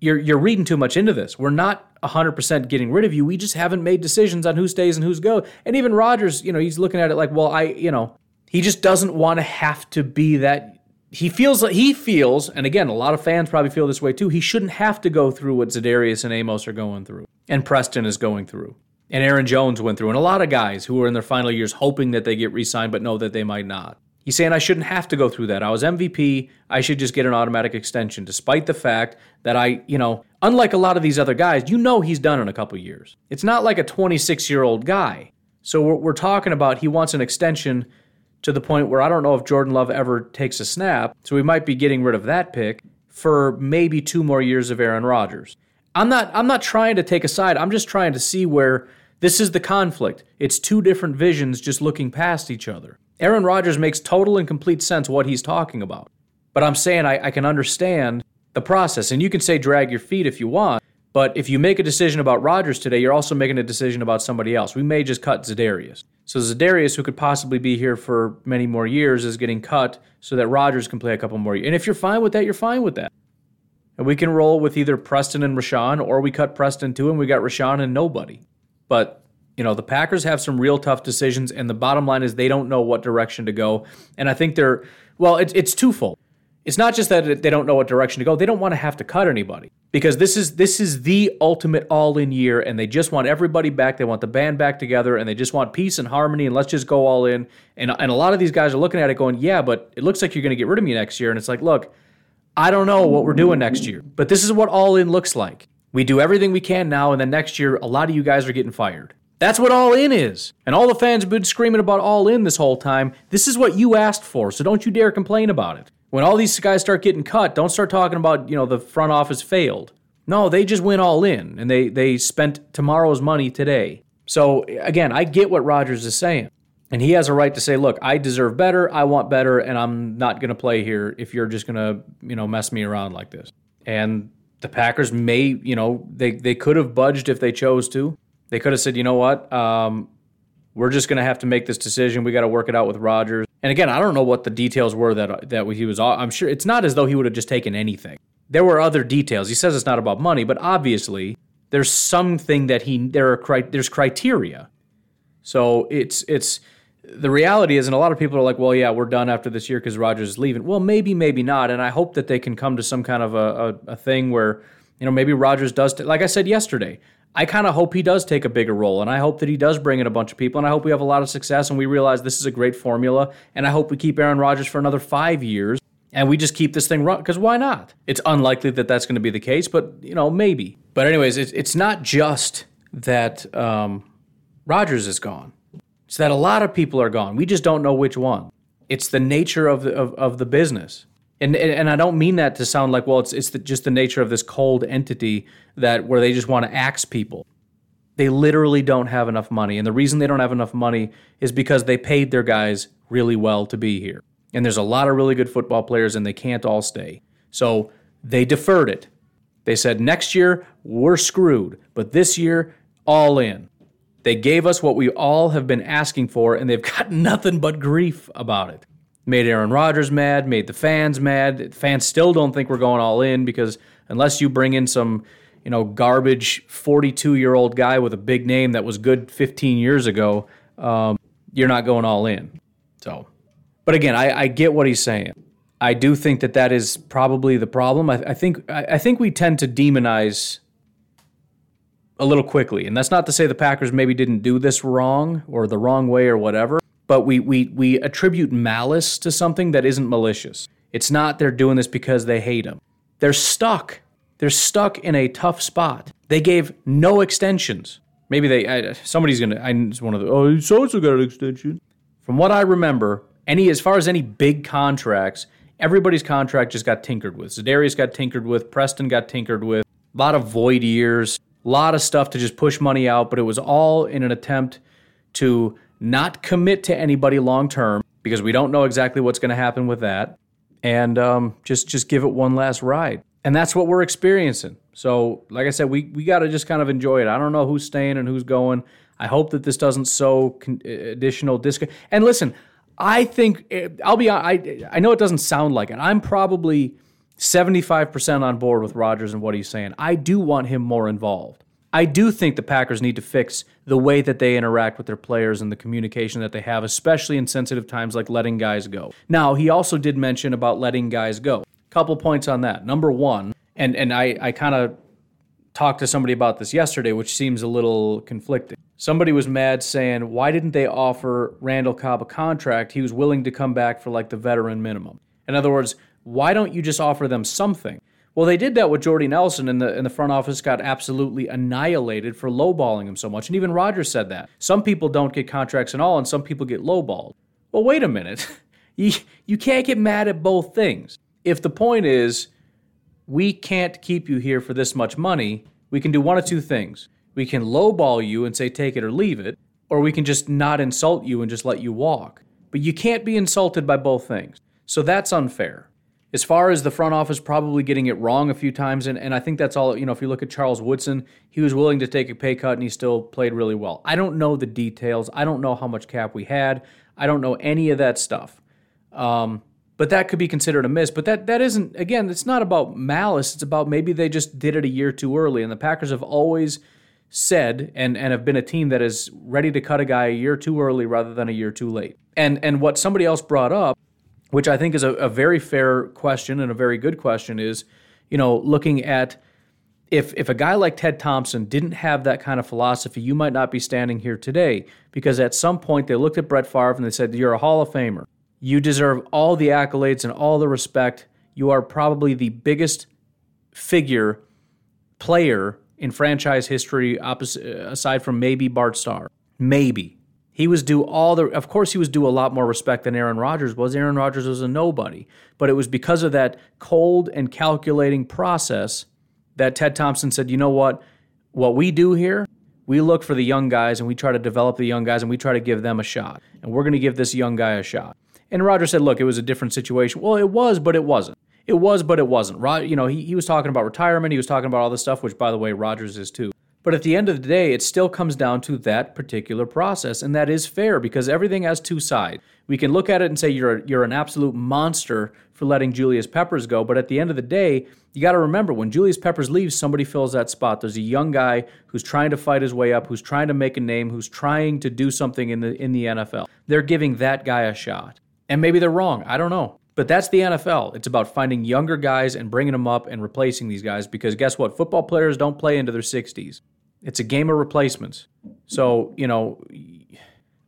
you're you're reading too much into this. We're not 100% getting rid of you. We just haven't made decisions on who stays and who's go. And even Rodgers, you know, he's looking at it like, well, I, you know, he just doesn't want to have to be that he feels he feels, and again, a lot of fans probably feel this way too. He shouldn't have to go through what Za'Darius and Amos are going through, and Preston is going through, and Aaron Jones went through, and a lot of guys who are in their final years hoping that they get re-signed, but know that they might not. He's saying I shouldn't have to go through that. I was MVP. I should just get an automatic extension, despite the fact that I, you know, unlike a lot of these other guys, you know he's done in a couple years. It's not like a 26 year old guy. So we're, we're talking about he wants an extension to the point where I don't know if Jordan Love ever takes a snap. So we might be getting rid of that pick for maybe two more years of Aaron Rodgers. I'm not I'm not trying to take a side. I'm just trying to see where this is the conflict. It's two different visions just looking past each other. Aaron Rodgers makes total and complete sense what he's talking about. But I'm saying I, I can understand the process. And you can say drag your feet if you want. But if you make a decision about Rodgers today, you're also making a decision about somebody else. We may just cut Za'Darius. So Za'Darius, who could possibly be here for many more years, is getting cut so that Rodgers can play a couple more years. And if you're fine with that, you're fine with that. And we can roll with either Preston and Rashan, or we cut Preston too, and we got Rashan and nobody. But you know, the Packers have some real tough decisions, and the bottom line is they don't know what direction to go. And I think they're well, it's it's twofold it's not just that they don't know what direction to go they don't want to have to cut anybody because this is this is the ultimate all-in year and they just want everybody back they want the band back together and they just want peace and harmony and let's just go all in and, and a lot of these guys are looking at it going yeah but it looks like you're going to get rid of me next year and it's like look i don't know what we're doing next year but this is what all in looks like we do everything we can now and then next year a lot of you guys are getting fired that's what All In is. And all the fans have been screaming about All In this whole time. This is what you asked for, so don't you dare complain about it. When all these guys start getting cut, don't start talking about, you know, the front office failed. No, they just went all in and they they spent tomorrow's money today. So again, I get what Rodgers is saying. And he has a right to say, look, I deserve better, I want better, and I'm not gonna play here if you're just gonna, you know, mess me around like this. And the Packers may, you know, they they could have budged if they chose to. They could have said, you know what, um, we're just to have to make this decision. We got to work it out with Rodgers. And again, I don't know what the details were that that he was. I'm sure it's not as though he would have just taken anything. There were other details. He says it's not about money, but obviously there's something that he there are there's criteria. So it's it's the reality is, and a lot of people are like, well, yeah, we're done after this year because Rodgers is leaving. Well, maybe, maybe not. And I hope that they can come to some kind of a, a, a thing where, you know, maybe Rodgers does, t- like I said yesterday, I kind of hope he does take a bigger role, and I hope that he does bring in a bunch of people, and I hope we have a lot of success, and we realize this is a great formula, and I hope we keep Aaron Rodgers for another five years, and we just keep this thing running, because why not? It's unlikely that that's going to be the case, but you know maybe. But anyways, it's it's not just that um, Rodgers is gone; it's that a lot of people are gone. We just don't know which one. It's the nature of the, of, of the business and and I don't mean that to sound like well it's it's the, just the nature of this cold entity that where they just want to axe people. They literally don't have enough money, and the reason they don't have enough money is because they paid their guys really well to be here. And there's a lot of really good football players, and they can't all stay. So they deferred it. They said next year we're screwed, but this year all in. They gave us what we all have been asking for, and they've got nothing but grief about it made Aaron Rodgers mad, made the fans mad. Fans still don't think we're going all in because unless you bring in some, you know, garbage 42 year old guy with a big name that was good 15 years ago, um, you're not going all in. So, but again, I, I, get what he's saying. I do think that that is probably the problem. I, I think I, I think we tend to demonize a little quickly, and that's not to say the Packers maybe didn't do this wrong or the wrong way or whatever but we, we, we attribute malice to something that isn't malicious. It's not they're doing this because they hate him. They're stuck. They're stuck in a tough spot. They gave no extensions. Maybe they I, somebody's gonna. I just one of the oh so also got an extension. From what I remember, any as far as any big contracts, everybody's contract just got tinkered with. Za'Darius got tinkered with. Preston got tinkered with. A lot of void years. A lot of stuff to just push money out, but it was all in an attempt to not commit to anybody long term because we don't know exactly what's going to happen with that, and um, just just give it one last ride. And that's what we're experiencing. So, like I said, we we got to just kind of enjoy it. I don't know who's staying and who's going. I hope that this doesn't sow con- additional disc. And listen, I think eh, I'll be. I I know it doesn't sound like it. I'm probably. 75% on board with Rodgers and what he's saying. I do want him more involved. I do think the Packers need to fix the way that they interact with their players and the communication that they have, especially in sensitive times like letting guys go. Now, he also did mention about letting guys go. Couple points on that. Number one, and, and I, I kind of talked to somebody about this yesterday, which seems a little conflicting. Somebody was mad saying, why didn't they offer Randall Cobb a contract? He was willing to come back for like the veteran minimum. In other words, why don't you just offer them something? Well, they did that with Jordy Nelson, and the and the front office got absolutely annihilated for lowballing him so much. And even Rodgers said that some people don't get contracts at all, and some people get lowballed. Well, wait a minute, you you can't get mad at both things. If the point is we can't keep you here for this much money, we can do one of two things. We can lowball you and say take it or leave it, or we can just not insult you and just let you walk. But you can't be insulted by both things. So that's unfair. As far as the front office probably getting it wrong a few times, and, and I think that's all, you know, if you look at Charles Woodson, he was willing to take a pay cut and he still played really well. I don't know the details. I don't know how much cap we had. I don't know any of that stuff. Um, but that could be considered a miss. But that that isn't again, it's not about malice. It's about maybe they just did it a year too early. And the Packers have always said and, and have been a team that is ready to cut a guy a year too early rather than a year too late. And and what somebody else brought up which I think is a, a very fair question and a very good question, is you know looking at if if a guy like Ted Thompson didn't have that kind of philosophy, you might not be standing here today because at some point they looked at Brett Favre and they said, "You're a Hall of Famer. You deserve all the accolades and all the respect. You are probably the biggest figure player in franchise history, opposite, aside from maybe Bart Starr. Maybe he was due all the, of course, he was due a lot more respect than Aaron Rodgers was. Aaron Rodgers was a nobody. But it was because of that cold and calculating process that Ted Thompson said, you know what? What we do here, we look for the young guys and we try to develop the young guys and we try to give them a shot. And we're going to give this young guy a shot. And Rodgers said, look, it was a different situation. Well, it was, but it wasn't. It was, but it wasn't. Rod, you know, he, he was talking about retirement. He was talking about all this stuff, which, by the way, Rodgers is too. But at the end of the day, it still comes down to that particular process, and that is fair because everything has two sides. We can look at it and say you're you're an absolute monster for letting Julius Peppers go, but at the end of the day, you got to remember when Julius Peppers leaves, somebody fills that spot. There's a young guy who's trying to fight his way up, who's trying to make a name, who's trying to do something in the in the NFL. They're giving that guy a shot, and maybe they're wrong. I don't know. But that's the NFL. It's about finding younger guys and bringing them up and replacing these guys because guess what? Football players don't play into their 60s. It's a game of replacements. So you know,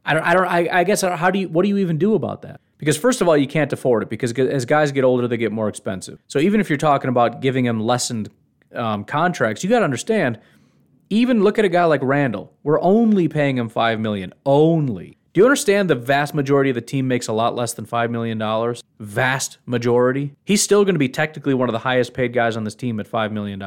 I don't. I don't. I, I guess how do you? What do you even do about that? Because first of all, you can't afford it because as guys get older, they get more expensive. So even if you're talking about giving them lessened um, contracts, you got to understand. Even look at a guy like Randall. We're only paying him five million. Only. Do you understand the vast majority of the team makes a lot less than $5 million? Vast majority. He's still going to be technically one of the highest paid guys on this team at $5 million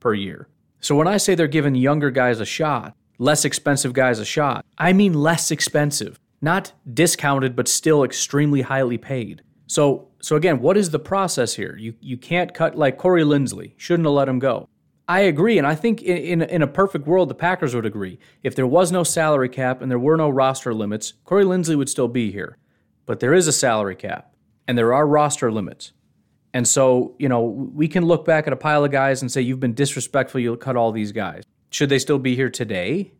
per year. So when I say they're giving younger guys a shot, less expensive guys a shot, I mean less expensive, not discounted but still extremely highly paid. So so again, what is the process here? You you can't cut like Corey Linsley, shouldn't have let him go. I agree, and I think in, in, in a perfect world, the Packers would agree. If there was no salary cap and there were no roster limits, Corey Linsley would still be here. But there is a salary cap, and there are roster limits. And so, you know, we can look back at a pile of guys and say, you've been disrespectful, you'll cut all these guys. Should they still be here today?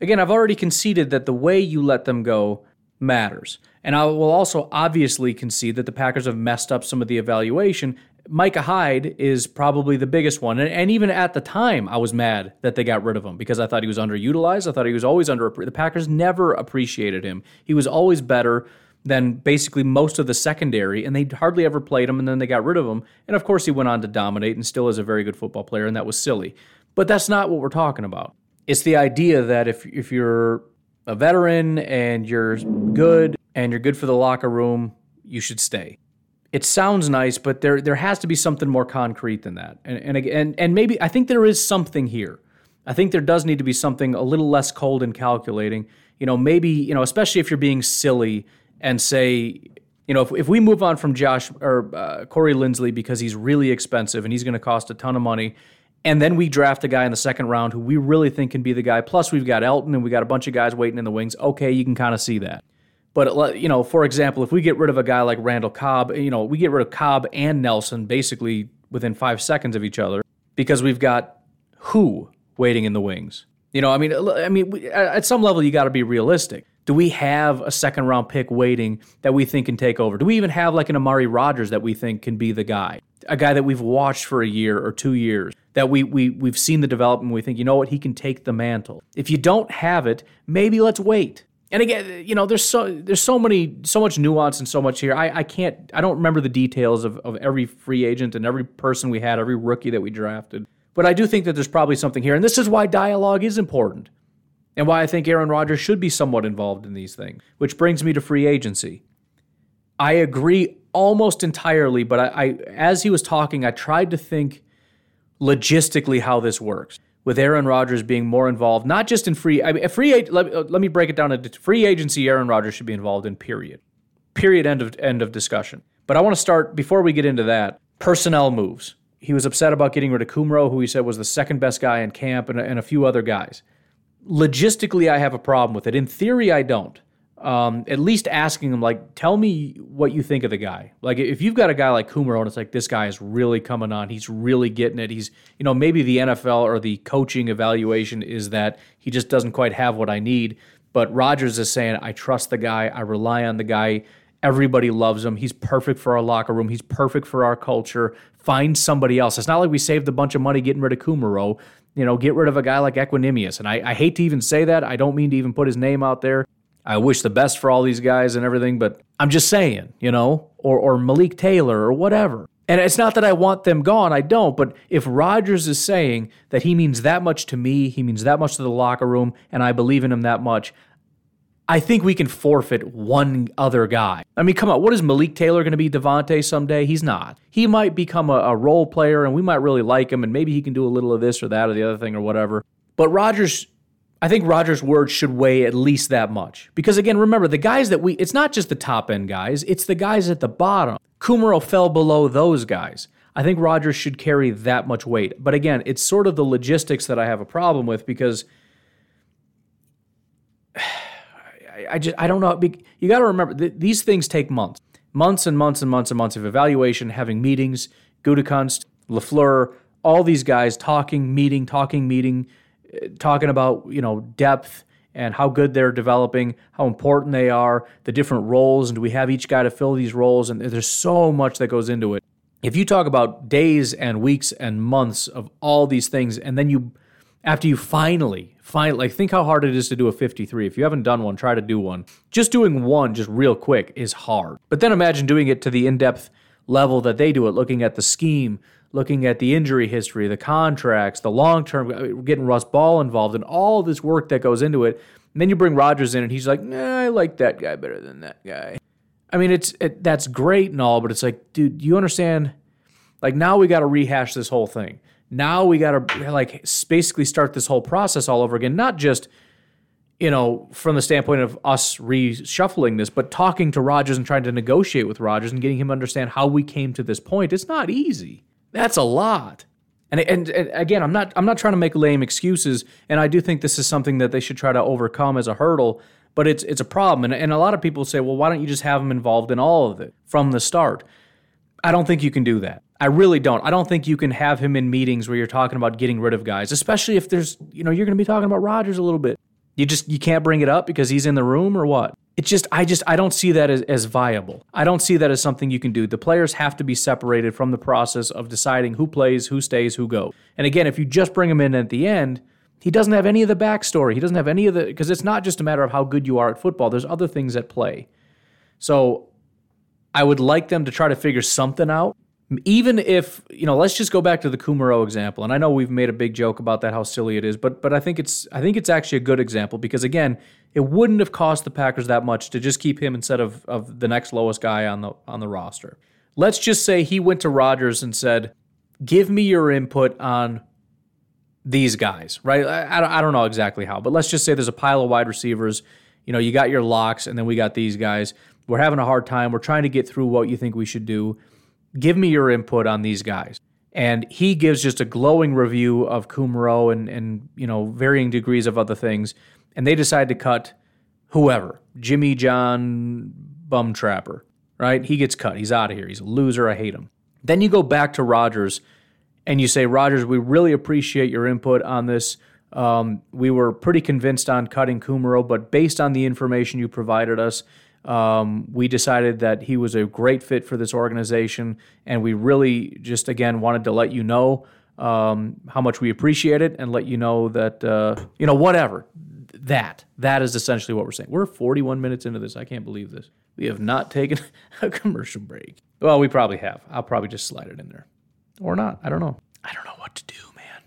Again, I've already conceded that the way you let them go matters. And I will also obviously concede that the Packers have messed up some of the evaluation. Micah Hyde is probably the biggest one. And, and, even at the time, I was mad that they got rid of him because I thought he was underutilized. I thought he was always under. The Packers never appreciated him. He was always better than basically most of the secondary, and they hardly ever played him, and then they got rid of him. And of course, he went on to dominate and still is a very good football player, and that was silly. But that's not what we're talking about. It's the idea that if if you're a veteran and you're good and you're good for the locker room, you should stay. It sounds nice, but there there has to be something more concrete than that. And and and, and maybe I think there is something here. I think there does need to be something a little less cold and calculating. You know, maybe, you know, especially if you're being silly and say, you know, if, if we move on from Josh or uh, Corey Linsley because he's really expensive and he's going to cost a ton of money, and then we draft a guy in the second round who we really think can be the guy. Plus, we've got Elgton and we got a bunch of guys waiting in the wings. Okay, you can kind of see that. But you know, for example, if we get rid of a guy like Randall Cobb, you know, we get rid of Cobb and Nelson basically within five seconds of each other because we've got who waiting in the wings. You know, I mean, I mean, at some level, you got to be realistic. Do we have a second round pick waiting that we think can take over? Do we even have like an Amari Rodgers that we think can be the guy? A guy that we've watched for a year or two years, that we, we, we've seen the development, we think, you know what, he can take the mantle. If you don't have it, maybe let's wait. And again, you know, there's so there's so many so much nuance and so much here. I, I can't I don't remember the details of, of every free agent and every person we had, every rookie that we drafted. But I do think that there's probably something here. And this is why dialogue is important and why I think Aaron Rodgers should be somewhat involved in these things, which brings me to free agency. I agree almost entirely, but I, I as he was talking, I tried to think logistically how this works with Aaron Rodgers being more involved, not just in free. I mean, free. Let, let me break it down into free agency. Aaron Rodgers should be involved in. Period. Period. End of end of discussion. But I want to start before we get into that. Personnel moves. He was upset about getting rid of Kumerow, who he said was the second best guy in camp, and, and a few other guys. Logistically, I have a problem with it. In theory, I don't. Um, at least asking him, like, tell me what you think of the guy. Like, if you've got a guy like Kumerow and it's like, this guy is really coming on, he's really getting it. He's, you know, maybe the NFL or the coaching evaluation is that he just doesn't quite have what I need. But Rodgers is saying, I trust the guy, I rely on the guy. Everybody loves him. He's perfect for our locker room. He's perfect for our culture. Find somebody else. It's not like we saved a bunch of money getting rid of Kumerow. You know, get rid of a guy like Equanimeous. And I, I hate to even say that. I don't mean to even put his name out there. I wish the best for all these guys and everything, but I'm just saying, you know, or, or Malik Taylor or whatever. And it's not that I want them gone, I don't, but if Rodgers is saying that he means that much to me, he means that much to the locker room, and I believe in him that much, I think we can forfeit one other guy. I mean, come on, what is Malik Taylor going to be Davante someday? He's not. He might become a, a, role player, and we might really like him, and maybe he can do a little of this or that or the other thing or whatever. But Rodgers, I think Rodgers' words should weigh at least that much. Because again, remember, the guys that we, it's not just the top end guys, it's the guys at the bottom. Kumerow fell below those guys. I think Rodgers should carry that much weight. But again, it's sort of the logistics that I have a problem with because I just I don't know. You got to remember th- these things take months, months and months and months and months of evaluation, having meetings. Gutekunst, LaFleur, all these guys talking, meeting, talking, meeting, uh, talking about you know depth and how good they're developing, how important they are, the different roles, and do we have each guy to fill these roles? And there's so much that goes into it. If you talk about days and weeks and months of all these things, and then you after you finally find like think how hard it is to do a 53 if you haven't done one try to do one. Just doing one just real quick is hard. But then imagine doing it to the in-depth level that they do it looking at the scheme looking at the injury history the contracts the long term uh, getting russ ball involved and all this work that goes into it. And then you bring rodgers in and he's like nah, i like that guy better than that guy. I mean it's it, that's great and all but it's like dude you understand? Like now we got to rehash this whole thing now we got to like basically start this whole process all over again. Not just you know from the standpoint of us reshuffling this, but talking to Rodgers and trying to negotiate with Rodgers and getting him to understand how we came to this point. It's not easy. That's a lot. And, and, and again, I'm not I'm not trying to make lame excuses, and I do think this is something that they should try to overcome as a hurdle. But it's it's a problem, and, and a lot of people say, well, why don't you just have them involved in all of it from the start? I don't think you can do that. I really don't. I don't think you can have him in meetings where you're talking about getting rid of guys, especially if there's, you know, you're going to be talking about Rodgers a little bit. You just you can't bring it up because he's in the room or what? It's just I just I don't see that as, as viable. I don't see that as something you can do. The players have to be separated from the process of deciding who plays, who stays, who goes. And again, if you just bring him in at the end, he doesn't have any of the backstory. He doesn't have any of the because it's not just a matter of how good you are at football. There's other things at play. So I would like them to try to figure something out even if you know let's just go back to the Kumerow example and I know we've made a big joke about that how silly it is but but I think it's I think it's actually a good example because again it wouldn't have cost the Packers that much to just keep him instead of of the next lowest guy on the on the roster. Let's just say he went to Rodgers and said give me your input on these guys right? I, I don't know exactly how but let's just say there's a pile of wide receivers you know you got your locks and then we got these guys. We're having a hard time. We're trying to get through what you think we should do give me your input on these guys. And he gives just a glowing review of Kumerow and, and you know varying degrees of other things. And they decide to cut whoever, Jimmy John Bum Trapper, right? He gets cut. He's out of here. He's a loser. I hate him. Then you go back to Rodgers and you say, Rodgers, we really appreciate your input on this. Um, we were pretty convinced on cutting Kumerow, but based on the information you provided us, um, we decided that he was a great fit for this organization, and we really just again wanted to let you know um, how much we appreciate it, and let you know that uh, you know whatever that that is essentially what we're saying. We're 41 minutes into this. I can't believe this. We have not taken a commercial break. Well, we probably have. I'll probably just slide it in there, or not. I don't know. I don't know what to do, man.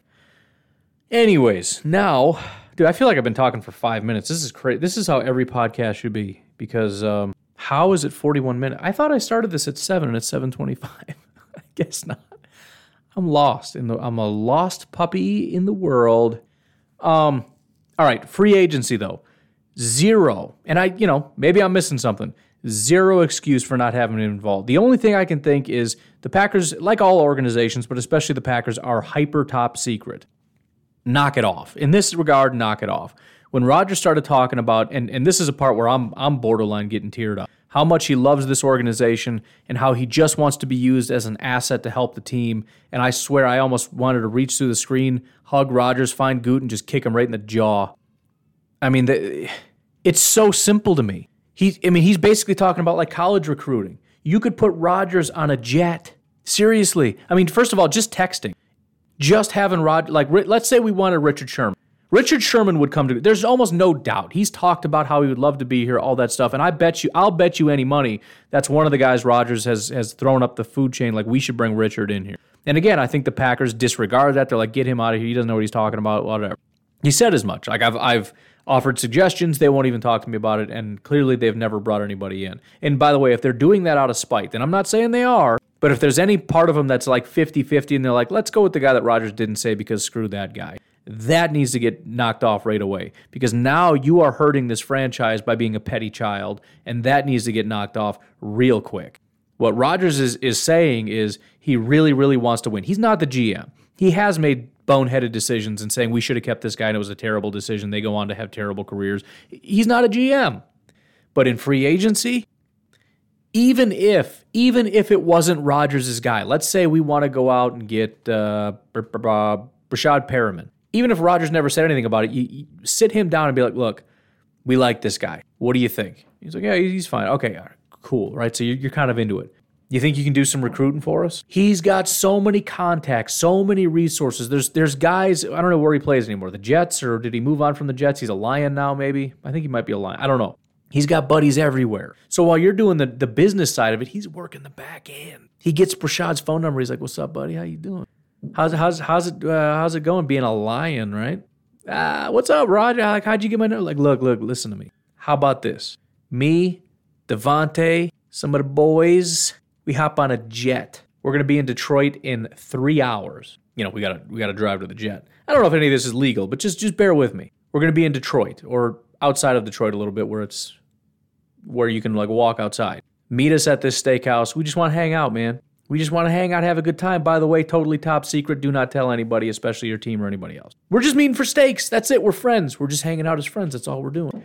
Anyways, now, dude, I feel like I've been talking for five minutes. This is crazy. This is how every podcast should be because um, how is it 41 minutes? I thought I started this at 7 and it's 7:25. I guess not. I'm lost in the I'm a lost puppy in the world. Um all right, free agency though. Zero. And I, you know, maybe I'm missing something. Zero excuse for not having him involved. The only thing I can think is the Packers, like all organizations, but especially the Packers, are hyper top secret. Knock it off. In this regard, knock it off. When Rodgers started talking about, and, and this is a part where I'm I'm borderline getting teared up, how much he loves this organization and how he just wants to be used as an asset to help the team. And I swear I almost wanted to reach through the screen, hug Rodgers, find Gute, and just kick him right in the jaw. I mean, the, it's so simple to me. He, I mean, he's basically talking about like college recruiting. You could put Rodgers on a jet. Seriously. I mean, first of all, just texting, just having Rod, like, let's say we wanted Richard Sherman. Richard Sherman would come to. There's almost no doubt. He's talked about how he would love to be here, all that stuff. And I bet you, I'll bet you any money, that's one of the guys Rodgers has has thrown up the food chain. Like we should bring Richard in here. And again, I think the Packers disregard that. They're like, get him out of here. He doesn't know what he's talking about. Whatever. He said as much. Like I've I've offered suggestions. They won't even talk to me about it. And clearly, they've never brought anybody in. And by the way, if they're doing that out of spite, then I'm not saying they are. But if there's any part of them that's like 50 50 and they're like, let's go with the guy that Rodgers didn't say because screw that guy, that needs to get knocked off right away because now you are hurting this franchise by being a petty child, and that needs to get knocked off real quick. What Rodgers is, is saying is he really, really wants to win. He's not the GM. He has made boneheaded decisions and saying we should have kept this guy and it was a terrible decision. They go on to have terrible careers. He's not a GM. But in free agency, even if even if it wasn't Rodgers' guy, let's say we want to go out and get uh, Breshad Perriman. Even if Rodgers never said anything about it, you, you, sit him down and be like, "Look, we like this guy. What do you think?" He's like, "Yeah, he's fine. Okay, cool, right?" So you're, you're kind of into it. You think you can do some recruiting for us? He's got so many contacts, so many resources. There's there's guys, I don't know where he plays anymore. The Jets or did he move on from the Jets? He's a Lion now maybe. I think he might be a Lion. I don't know. He's got buddies everywhere. So while you're doing the, the business side of it, he's working the back end. He gets Breshad's phone number. He's like, "What's up, buddy? How you doing? How's how's how's it uh, how's it going being a lion, right? Uh, what's up, Roger? Like, how'd you get my number? Like, look, look, listen to me. How about this? Me, Davante, some of the boys, we hop on a jet. We're gonna be in Detroit in three hours. You know, we gotta we gotta drive to the jet. I don't know if any of this is legal, but just just bear with me. We're gonna be in Detroit or outside of Detroit a little bit, where it's where you can like walk outside. Meet us at this steakhouse. We just want to hang out, man. We just want to hang out, have a good time. By the way, totally top secret. Do not tell anybody, especially your team or anybody else. We're just meeting for steaks. That's it. We're friends. We're just hanging out as friends. That's all we're doing.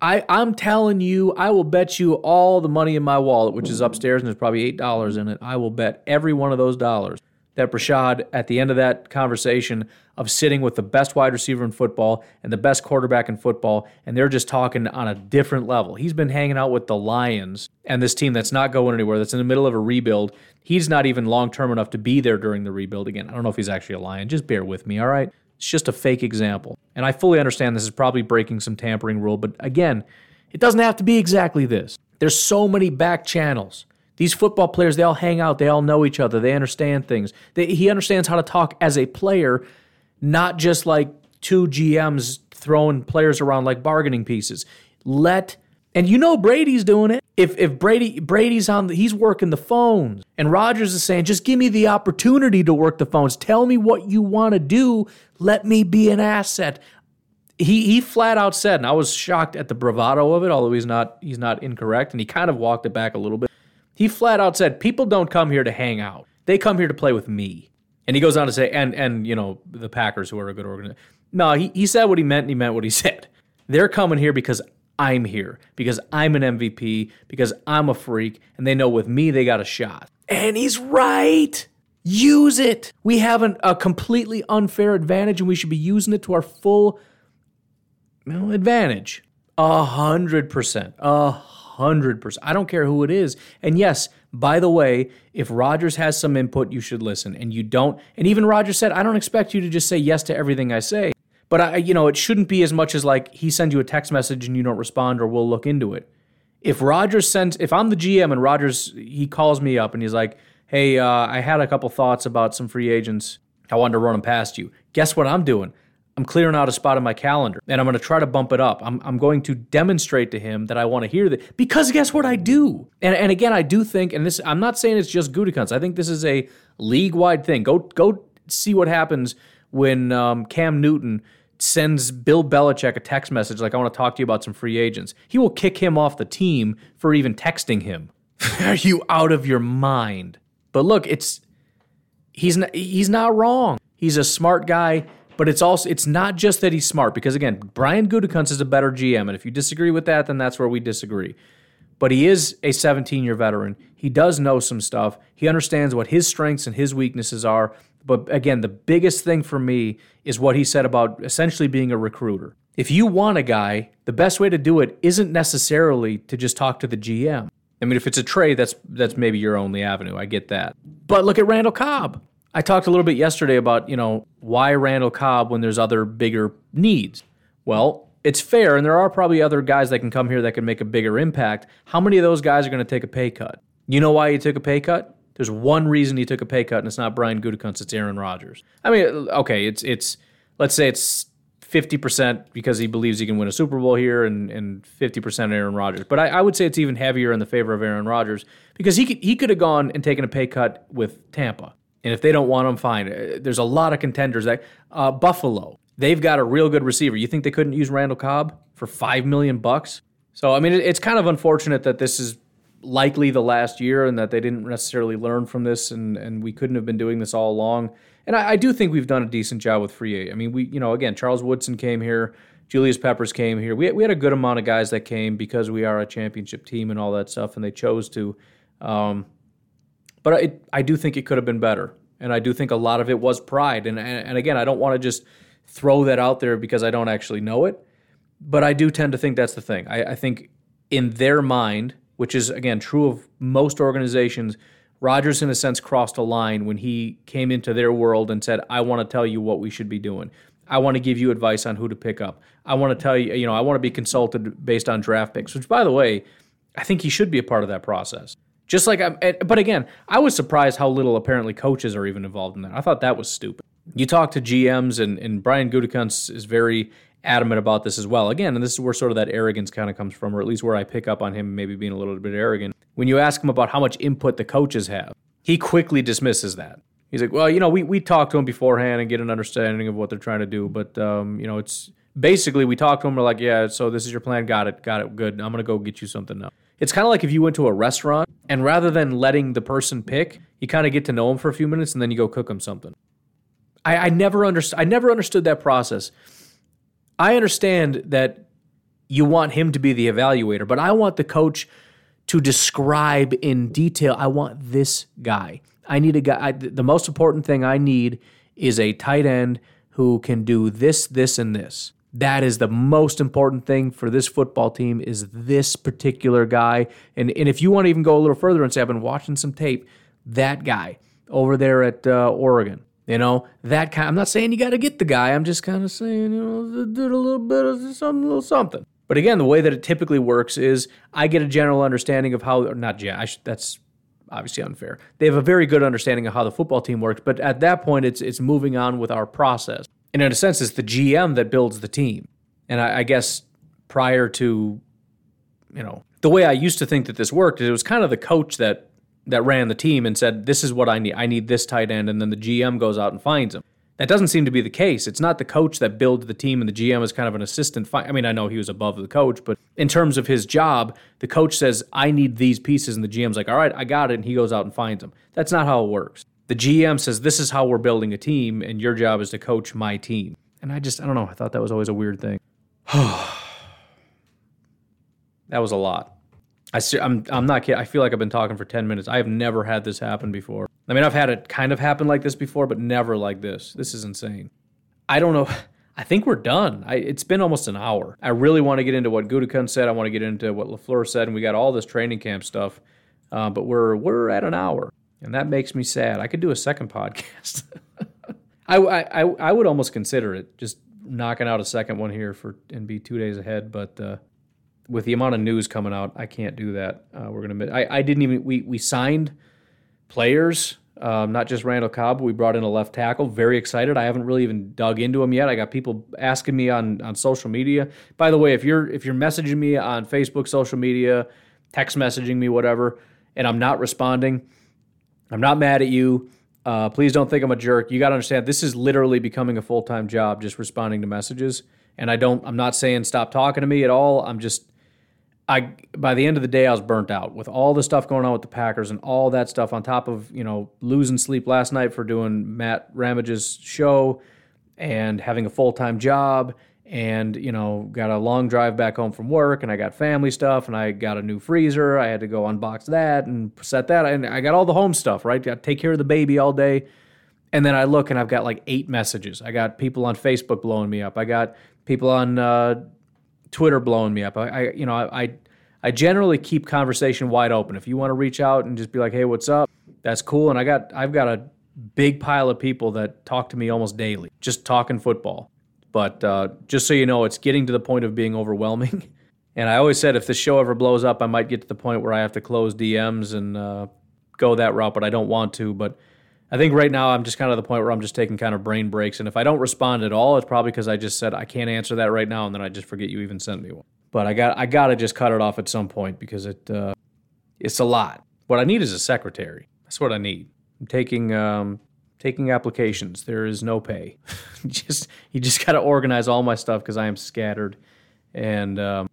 I, I'm telling you, I will bet you all the money in my wallet, which is upstairs and there's probably $8 in it. I will bet every one of those dollars that Breshad, at the end of that conversation of sitting with the best wide receiver in football and the best quarterback in football, and they're just talking on a different level. He's been hanging out with the Lions and this team that's not going anywhere, that's in the middle of a rebuild. He's not even long term enough to be there during the rebuild again. I don't know if he's actually a Lion. Just bear with me, all right? It's just a fake example. And I fully understand this is probably breaking some tampering rule, but again, it doesn't have to be exactly this. There's so many back channels. These football players, they all hang out, they all know each other, they understand things. They, he understands how to talk as a player, not just like two GMs throwing players around like bargaining pieces. Let and you know Brady's doing it. If if Brady Brady's on the, he's working the phones and Rodgers is saying just give me the opportunity to work the phones. Tell me what you want to do. Let me be an asset. He he flat out said and I was shocked at the bravado of it although he's not he's not incorrect and he kind of walked it back a little bit. He flat out said, "People don't come here to hang out. They come here to play with me." And he goes on to say, "And and you know the Packers, who are a good organization." No, he he said what he meant. and He meant what he said. They're coming here because I'm here, because I'm an MVP, because I'm a freak, and they know with me they got a shot. And he's right. Use it. We have an, a completely unfair advantage, and we should be using it to our full you know, advantage. A hundred percent. A 100%. I don't care who it is. And yes, by the way, if Rodgers has some input, you should listen. And you don't, and even Rodgers said, I don't expect you to just say yes to everything I say. But I, you know, it shouldn't be as much as like he sends you a text message and you don't respond or we'll look into it. If Rodgers sends, if I'm the GM and Rodgers, he calls me up and he's like, hey, uh, I had a couple thoughts about some free agents. I wanted to run them past you. Guess what I'm doing? I'm clearing out a spot in my calendar and I'm going to try to bump it up. I'm, I'm going to demonstrate to him that I want to hear that because guess what I do? And, and again, I do think, and this, I'm not saying it's just Gutekunst. I think this is a league wide thing. Go, go see what happens when um, Cam Newton sends Bill Belichick a text message like, I want to talk to you about some free agents, he will kick him off the team for even texting him. Are you out of your mind? But look, it's he's not, he's not wrong. He's a smart guy, but it's also it's not just that he's smart because again, Brian Gutekunst is a better GM, and if you disagree with that, then that's where we disagree. But he is a 17 year veteran. He does know some stuff. He understands what his strengths and his weaknesses are. But again, the biggest thing for me is what he said about essentially being a recruiter. If you want a guy, the best way to do it isn't necessarily to just talk to the GM. I mean, if it's a trade, that's that's maybe your only avenue. I get that. But look at Randall Cobb. I talked a little bit yesterday about, you know, why Randall Cobb when there's other bigger needs. Well, it's fair, and there are probably other guys that can come here that can make a bigger impact. How many of those guys are going to take a pay cut? You know why he took a pay cut? There's one reason he took a pay cut, and it's not Brian Gutekunst, it's Aaron Rodgers. I mean, okay, it's it's let's say it's 50% because he believes he can win a Super Bowl here and, and 50% Aaron Rodgers. But I, I, would say it's even heavier in the favor of Aaron Rodgers because he could, he could have gone and taken a pay cut with Tampa. And if they don't want him, fine. Uh, there's a lot of contenders. That uh, Buffalo, they've got a real good receiver. You think they couldn't use Randall Cobb for five million bucks? So I mean, it, it's kind of unfortunate that this is likely the last year and that they didn't necessarily learn from this, and and we couldn't have been doing this all along. And I, I do think we've done a decent job with free. I mean, we, you know, again, Charles Woodson came here, Julius Peppers came here. We, we had a good amount of guys that came because we are a championship team and all that stuff, and they chose to. Um, but it, I do think it could have been better, and I do think a lot of it was pride. And and, and again, I don't want to just throw that out there because I don't actually know it, but I do tend to think that's the thing. I, I think in their mind, which is again true of most organizations Rodgers, in a sense, crossed a line when he came into their world and said, I want to tell you what we should be doing. I want to give you advice on who to pick up. I want to tell you, you know, I want to be consulted based on draft picks, which, by the way, I think he should be a part of that process. Just like, I'm, but again, I was surprised how little apparently coaches are even involved in that. I thought that was stupid. You talk to GMs, and, and Brian Gutekunst is very adamant about this as well. Again, and this is where sort of that arrogance kind of comes from, or at least where I pick up on him maybe being a little bit arrogant. When you ask him about how much input the coaches have, he quickly dismisses that. He's like, well, you know, we, we talk to them beforehand and get an understanding of what they're trying to do, but um, you know, it's basically we talk to them. We're like, yeah, so this is your plan. Got it, got it, good. I'm gonna go get you something now. It's kind of like if you went to a restaurant and rather than letting the person pick, you kind of get to know them for a few minutes and then you go cook them something. I, I never understood. I never understood that process. I understand that you want him to be the evaluator, but I want the coach to describe in detail. I want this guy. I need a guy. I, the most important thing I need is a tight end who can do this, this, and this. That is the most important thing for this football team is this particular guy. And, and if you want to even go a little further and say, I've been watching some tape, that guy over there at uh, Oregon, you know, that kind. I'm not saying you got to get the guy. I'm just kind of saying, you know, did a little bit of some little something. But again, the way that it typically works is I get a general understanding of how, not yeah, that's obviously unfair. They have a very good understanding of how the football team works, but at that point, it's it's moving on with our process. And in a sense, it's the GM that builds the team. And I, I guess prior to, you know, the way I used to think that this worked, is it was kind of the coach that that ran the team and said, "This is what I need. I need this tight end," and then the GM goes out and finds him. That doesn't seem to be the case. It's not the coach that builds the team, and the GM is kind of an assistant. Fi- I mean, I know he was above the coach, but in terms of his job, the coach says, "I need these pieces," and the GM's like, "All right, I got it," and he goes out and finds them. That's not how it works. The GM says, "This is how we're building a team, and your job is to coach my team." And I just, I don't know. I thought that was always a weird thing. that was a lot. I, I'm, I'm not kidding. I feel like I've been talking for 10 minutes. I have never had this happen before. I mean, I've had it kind of happen like this before, but never like this. This is insane. I don't know. I think we're done. I, it's been almost an hour. I really want to get into what Gutekunst said. I want to get into what LaFleur said, and we got all this training camp stuff. Uh, but we're we're at an hour, and that makes me sad. I could do a second podcast. I, I I would almost consider it just knocking out a second one here for and be two days ahead. But uh, with the amount of news coming out, I can't do that. Uh, we're gonna. I, I didn't even. We we signed players, um, not just Randall Cobb. We brought in a left tackle. Very excited. I haven't really even dug into him yet. I got people asking me on on social media. By the way, if you're if you're messaging me on Facebook, social media, text messaging me, whatever, and I'm not responding, I'm not mad at you. Uh, please don't think I'm a jerk. You got to understand, this is literally becoming a full time job, just responding to messages. And I don't. I'm not saying stop talking to me at all. I'm just. I by the end of the day, I was burnt out with all the stuff going on with the Packers and all that stuff on top of you know losing sleep last night for doing Matt Ramage's show and having a full time job and you know got a long drive back home from work and i got family stuff and i got a new freezer. I had to go unbox that and set that and i got all the home stuff right? Got take care of the baby all day. And then i look and i've got like eight messages. I got people on facebook blowing me up. I got people on uh, twitter blowing me up. I, I you know I, I i generally keep conversation wide open. If you want to reach out and just be like hey what's up? That's cool. And i got i've got a big pile of people that talk to me almost daily just talking football but uh, just so you know, it's getting to the point of being overwhelming. And I always said if this show ever blows up, I might get to the point where I have to close DMs and uh, go that route, but I don't want to. But I think right now I'm just kind of the point where I'm just taking kind of brain breaks. And if I don't respond at all, it's probably because I just said I can't answer that right now, and then I just forget you even sent me one. But I got I got to just cut it off at some point because it uh, it's a lot. What I need is a secretary. That's what I need. I'm taking um, taking applications. There is no pay. just you just got to organize all my stuff because I am scattered. And um,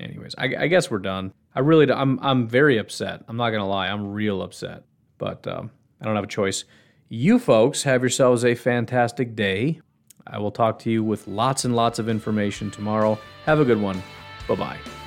anyways, I, I, guess we're done. I really I'm I'm very upset. I'm not gonna lie. I'm real upset. But um, I don't have a choice. You folks have yourselves a fantastic day. I will talk to you with lots and lots of information tomorrow. Have a good one. Bye bye.